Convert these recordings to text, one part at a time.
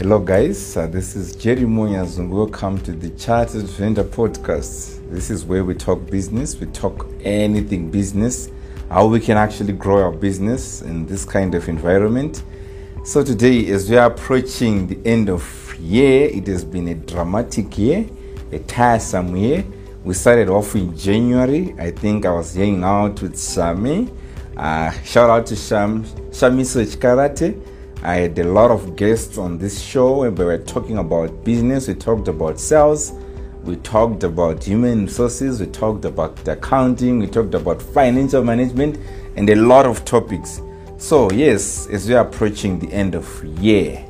Hello, guys. Uh, this is Jerry Moyas, and welcome to the Chartered Vendor Podcast. This is where we talk business, we talk anything business, how we can actually grow our business in this kind of environment. So, today, as we are approaching the end of year, it has been a dramatic year, a tiresome year. We started off in January. I think I was hanging out with Shami. Uh, shout out to Sham, Shami Search Karate. I had a lot of guests on this show and we were talking about business, we talked about sales, we talked about human resources, we talked about accounting, we talked about financial management, and a lot of topics. So, yes, as we are approaching the end of year,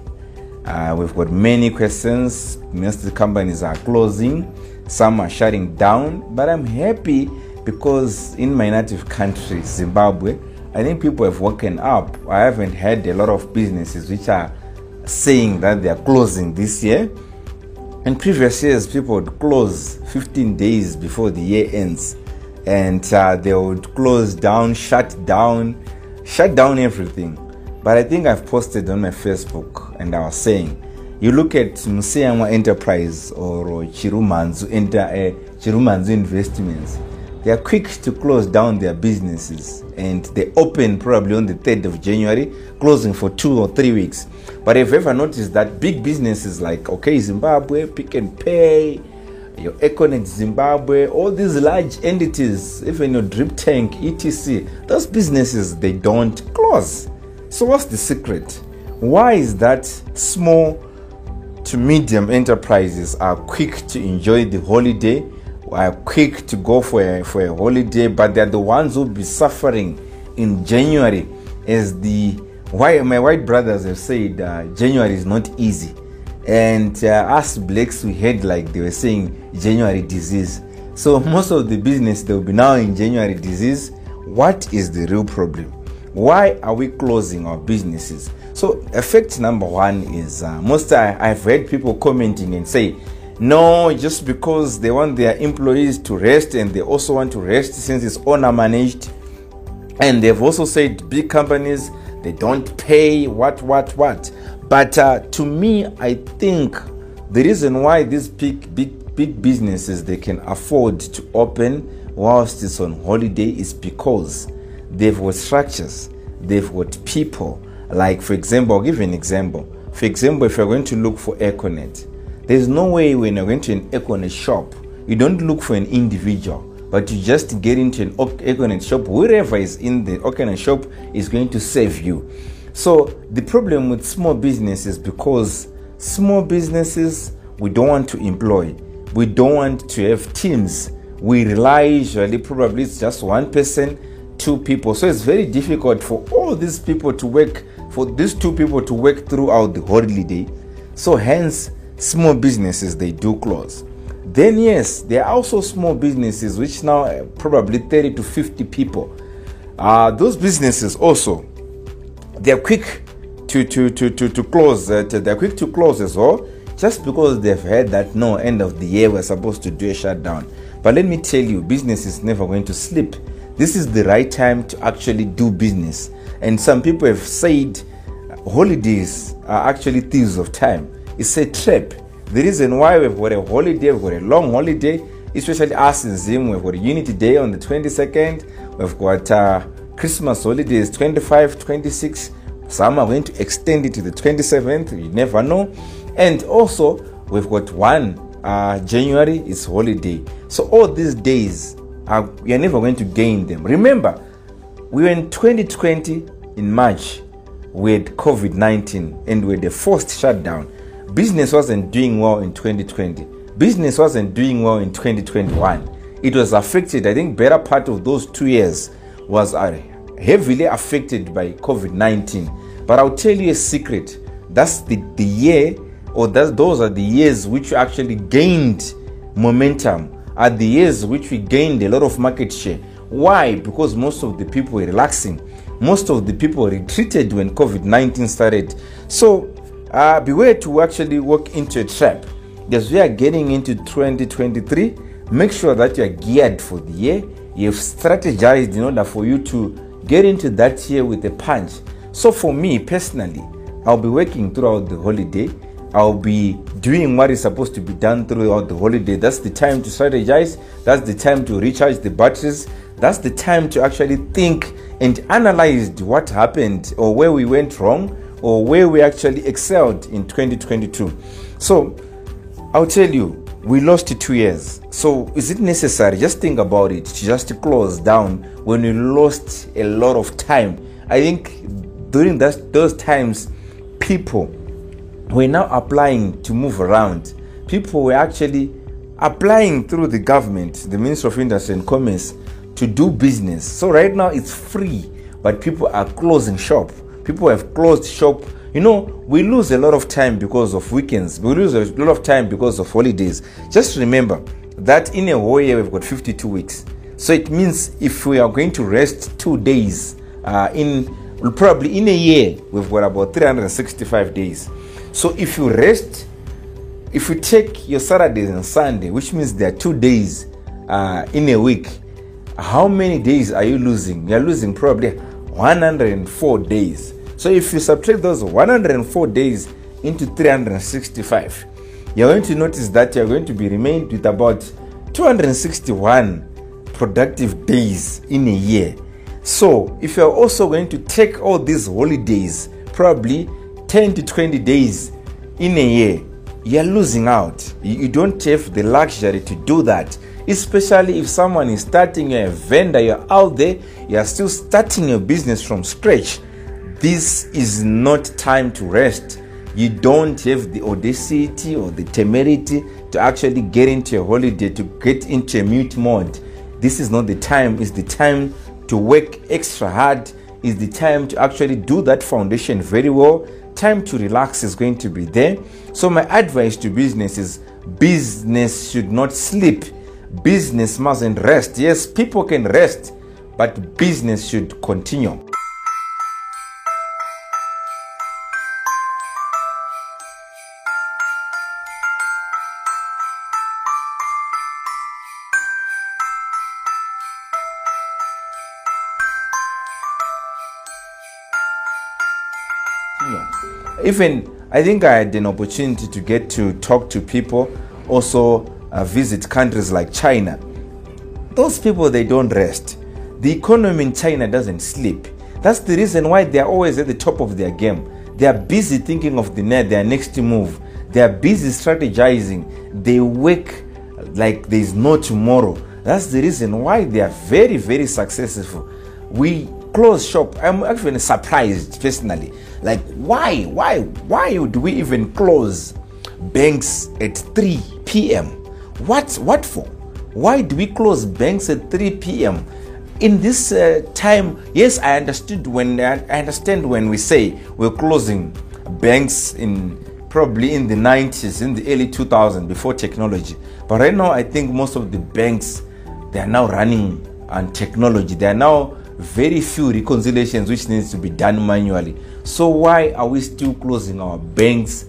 uh, we've got many questions. Most of the companies are closing, some are shutting down, but I'm happy because in my native country, Zimbabwe, I think people have woken up. I haven't had a lot of businesses which are saying that they are closing this year. In previous years, people would close 15 days before the year ends, and uh, they would close down, shut down, shut down everything. But I think I've posted on my Facebook, and I was saying, you look at Museyama Enterprise or Chirumanzu, Enter, uh, Chirumanzu Investments they are quick to close down their businesses and they open probably on the 3rd of January, closing for two or three weeks. But if you ever noticed that big businesses like OK Zimbabwe, Pick n Pay, your Econet Zimbabwe, all these large entities, even your Drip Tank, etc., those businesses they don't close. So what's the secret? Why is that small to medium enterprises are quick to enjoy the holiday? Are quick to go for a, for a holiday, but they're the ones who'll be suffering in January. As the why my white brothers have said, uh, January is not easy, and uh, us blacks we had like they were saying January disease. So most of the business they will be now in January disease. What is the real problem? Why are we closing our businesses? So effect number one is uh, most I, I've heard people commenting and say no, just because they want their employees to rest and they also want to rest since it's owner managed. And they've also said big companies they don't pay what what what. But uh, to me, I think the reason why these big big big businesses they can afford to open whilst it's on holiday is because they've got structures, they've got people. Like for example, I'll give you an example. For example, if you're going to look for Econet, there's no way when you're going to an Econet shop, you don't look for an individual, but you just get into an Econet shop, wherever is in the Econet shop is going to save you. So the problem with small businesses because small businesses we don't want to employ, we don't want to have teams. We rely usually probably it's just one person, two people. So it's very difficult for all these people to work for these two people to work throughout the holiday. So hence small businesses they do close. Then yes there are also small businesses which now uh, probably 30 to 50 people. Uh, those businesses also they're quick to to to to, to close uh, they're quick to close as well just because they've heard that no end of the year we're supposed to do a shutdown. But let me tell you business is never going to sleep this is the right time to actually do business. And some people have said holidays are actually thieves of time it's a trap. The reason why we've got a holiday, we've got a long holiday, especially us in Zim, we've got Unity Day on the 22nd, we've got uh, Christmas holidays 25, 26. Some are going to extend it to the 27th, you never know. And also, we've got one uh, January is holiday. So all these days, we are never going to gain them. Remember, we were in 2020 in March with COVID 19 and had a forced shutdown business wasn't doing well in 2020 business wasn't doing well in 2021 it was affected i think better part of those two years was uh, heavily affected by covid-19 but i'll tell you a secret. That's the, the year or that's, those are the years which actually gained momentum. Are the years which we gained a lot of market share. Why? Because most of the people were relaxing. Most of the people retreated when covid-19 started. So uh, beware to actually walk into a trap. As we are getting into 2023, make sure that you are geared for the year. You've strategized in order for you to get into that year with a punch. So, for me personally, I'll be working throughout the holiday. I'll be doing what is supposed to be done throughout the holiday. That's the time to strategize. That's the time to recharge the batteries. That's the time to actually think and analyze what happened or where we went wrong or where we actually excelled in 2022. So I'll tell you, we lost two years. So is it necessary? Just think about it. To just close down when we lost a lot of time. I think during that, those times, people were now applying to move around. People were actually applying through the government, the Ministry of Industry and Commerce, to do business. So right now it's free, but people are closing shop. People have closed shop you know, we lose a lot of time because of weekends. We lose a lot of time because of holidays. Just remember that in a whole year we've got 52 weeks. So it means if we are going to rest two days uh, in probably in a year we've got about 365 days. So if you rest, if you take your Saturdays and Sunday, which means there are two days uh, in a week, how many days are you losing? You're losing probably 104 days. So if you subtract those 104 days into 365, you're going to notice that you're going to be remained with about 261 productive days in a year. So if you're also going to take all these holidays, probably 10 to 20 days in a year, you're losing out. You don't have the luxury to do that. Especially if someone is starting, a vendor, you're out there, you're still starting your business from scratch this is not time to rest. You don't have the audacity or the temerity to actually get into a holiday, to get into a mute mode. This is not the time. It's the time to work extra hard. It's the time to actually do that foundation very well. Time to relax is going to be there. So, my advice to business is business should not sleep. Business mustn't rest. Yes, people can rest, but business should continue. Even I think I had an opportunity to get to talk to people, also uh, visit countries like China. Those people, they don't rest. The economy in China doesn't sleep. That's the reason why they are always at the top of their game. They are busy thinking of the net, their next move. They are busy strategizing. They work like there is no tomorrow. That's the reason why they are very, very successful. We close shop. I'm actually surprised personally. Like, why, why, why do we even close banks at 3 p.m.? What, what for? Why do we close banks at 3 p.m.? In this uh, time, yes, I understood when I understand when we say we're closing banks in probably in the 90s, in the early 2000s, before technology. But right now, I think most of the banks they are now running on technology. They are now very few reconciliations which needs to be done manually. So why are we still closing our banks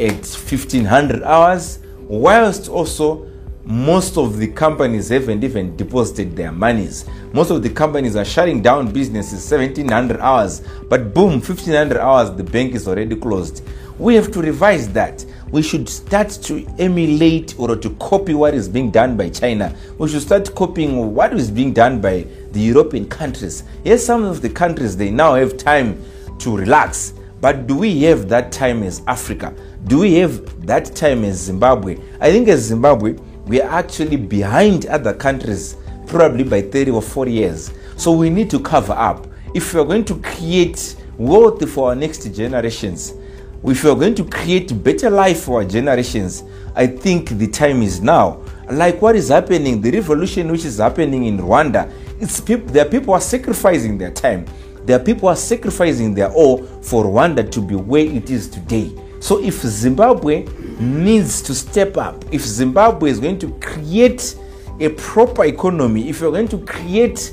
at 1500 hours whilst also most of the companies haven't even deposited their monies. Most of the companies are shutting down businesses 1700 hours, but boom, 1500 hours, the bank is already closed. We have to revise that. We should start to emulate or to copy what is being done by China. We should start copying what is being done by the European countries. Yes, some of the countries they now have time to relax, but do we have that time as Africa? Do we have that time as Zimbabwe? I think as Zimbabwe, we are actually behind other countries probably by 30 or 40 years. So we need to cover up. If we are going to create wealth for our next generations, if we are going to create better life for our generations, I think the time is now. Like what is happening, the revolution which is happening in Rwanda, it's people, there are people are sacrificing their time. There people are sacrificing their all for Rwanda to be where it is today. So if Zimbabwe needs to step up, if Zimbabwe is going to create a proper economy, if you're going to create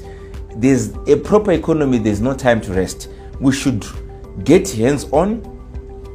there's a proper economy, there's no time to rest. We should get hands on,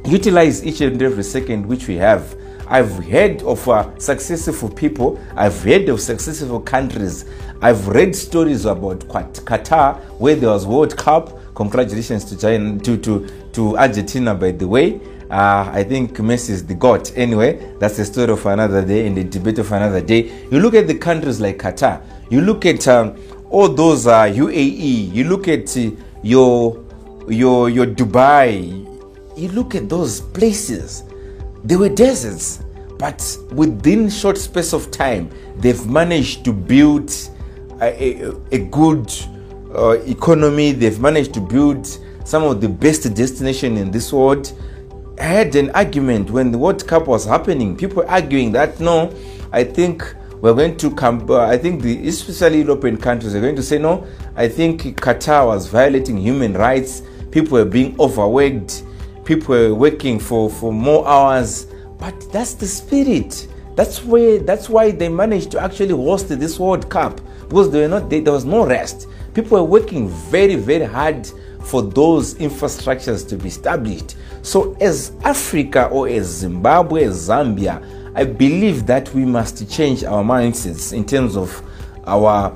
utilize each and every second which we have. I've heard of uh, successful people, I've heard of successful countries, I've read stories about Qatar where there was World Cup. Congratulations to China, to, to, to Argentina, by the way. Uh, I think Messi is the god. Anyway, that's the story of another day and the debate of another day. You look at the countries like Qatar. You look at um, all those uh, UAE. You look at uh, your your your Dubai. You look at those places. They were deserts, but within short space of time, they've managed to build a, a, a good uh, economy. They've managed to build some of the best destination in this world. I had an argument when the World Cup was happening. People arguing that no, I think we're going to come. Uh, I think the especially European countries are going to say no. I think Qatar was violating human rights. People were being overworked. People were working for for more hours. But that's the spirit. That's where. That's why they managed to actually host this World Cup because they were not. They, there was no rest. People were working very very hard for those infrastructures to be established. So, as Africa or as Zimbabwe, as Zambia, I believe that we must change our mindsets in terms of our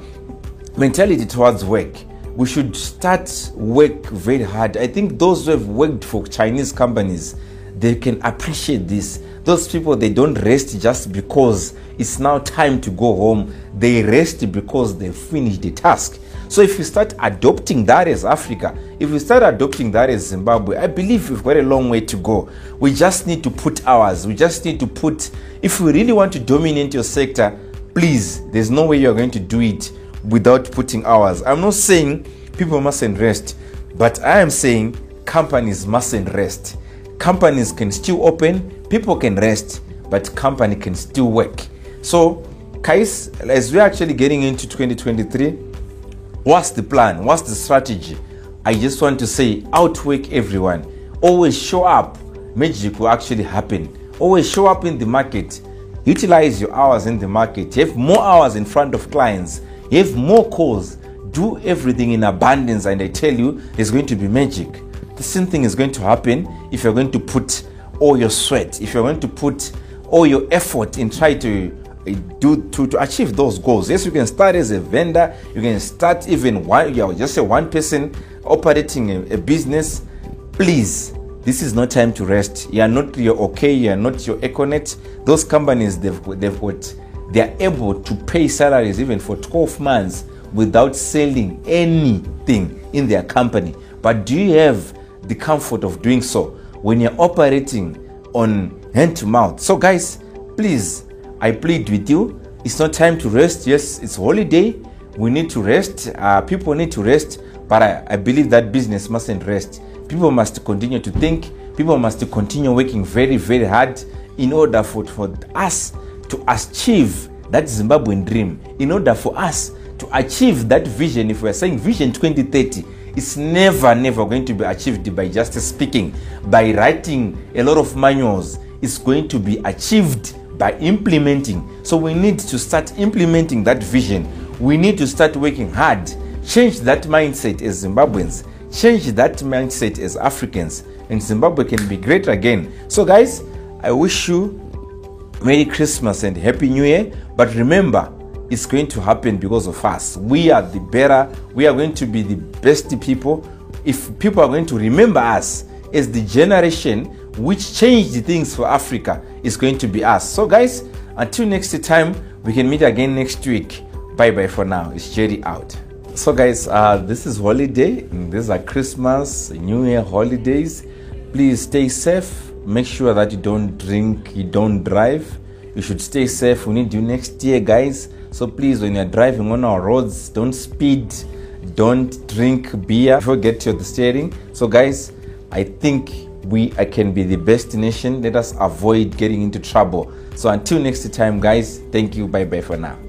mentality towards work. We should start work very hard. I think those who have worked for Chinese companies, they can appreciate this. Those people they don't rest just because it's now time to go home. They rest because they finished the task. So if we start adopting that as Africa, if we start adopting that as Zimbabwe, I believe we've got a long way to go. We just need to put ours. We just need to put, if we really want to dominate your sector, please, there's no way you're going to do it without putting hours. I'm not saying people mustn't rest, but I am saying companies mustn't rest. Companies can still open, people can rest, but company can still work. So, guys, as we're actually getting into 2023, What's the plan? What's the strategy? I just want to say outwork everyone. Always show up. Magic will actually happen. Always show up in the market. Utilize your hours in the market. Have more hours in front of clients. You have more calls. Do everything in abundance, and I tell you, there's going to be magic. The same thing is going to happen if you're going to put all your sweat, if you're going to put all your effort in try to uh, do to, to achieve those goals. Yes, you can start as a vendor, you can start even one, you are just a one person operating a, a business. Please, this is not time to rest. You are not your okay, you are not your Econet. Those companies they've they've got they are able to pay salaries even for 12 months without selling anything in their company. But do you have the comfort of doing so when you're operating on hand to mouth? So guys, please I plead with you. It's not time to rest. Yes, it's holiday. We need to rest. Uh, people need to rest. But I, I believe that business mustn't rest. People must continue to think. People must continue working very, very hard in order for, for us to achieve that Zimbabwean dream. In order for us to achieve that vision, if we're saying Vision 2030, it's never, never going to be achieved by just speaking, by writing a lot of manuals. It's going to be achieved by implementing. So we need to start implementing that vision. We need to start working hard, change that mindset as Zimbabweans, change that mindset as Africans, and Zimbabwe can be great again. So, guys, I wish you Merry Christmas and Happy New Year. But remember, it's going to happen because of us. We are the better, we are going to be the best people. If people are going to remember us as the generation which changed things for Africa is going to be us. So, guys, until next time, we can meet again next week. Bye bye for now. It's Jerry out. So, guys, uh, this is holiday. These are Christmas, New Year holidays. Please stay safe. Make sure that you don't drink, you don't drive. You should stay safe. We need you next year, guys. So, please, when you're driving on our roads, don't speed, don't drink beer before get to the steering. So, guys, I think we I can be the best nation. Let us avoid getting into trouble. So until next time, guys, thank you. Bye bye for now.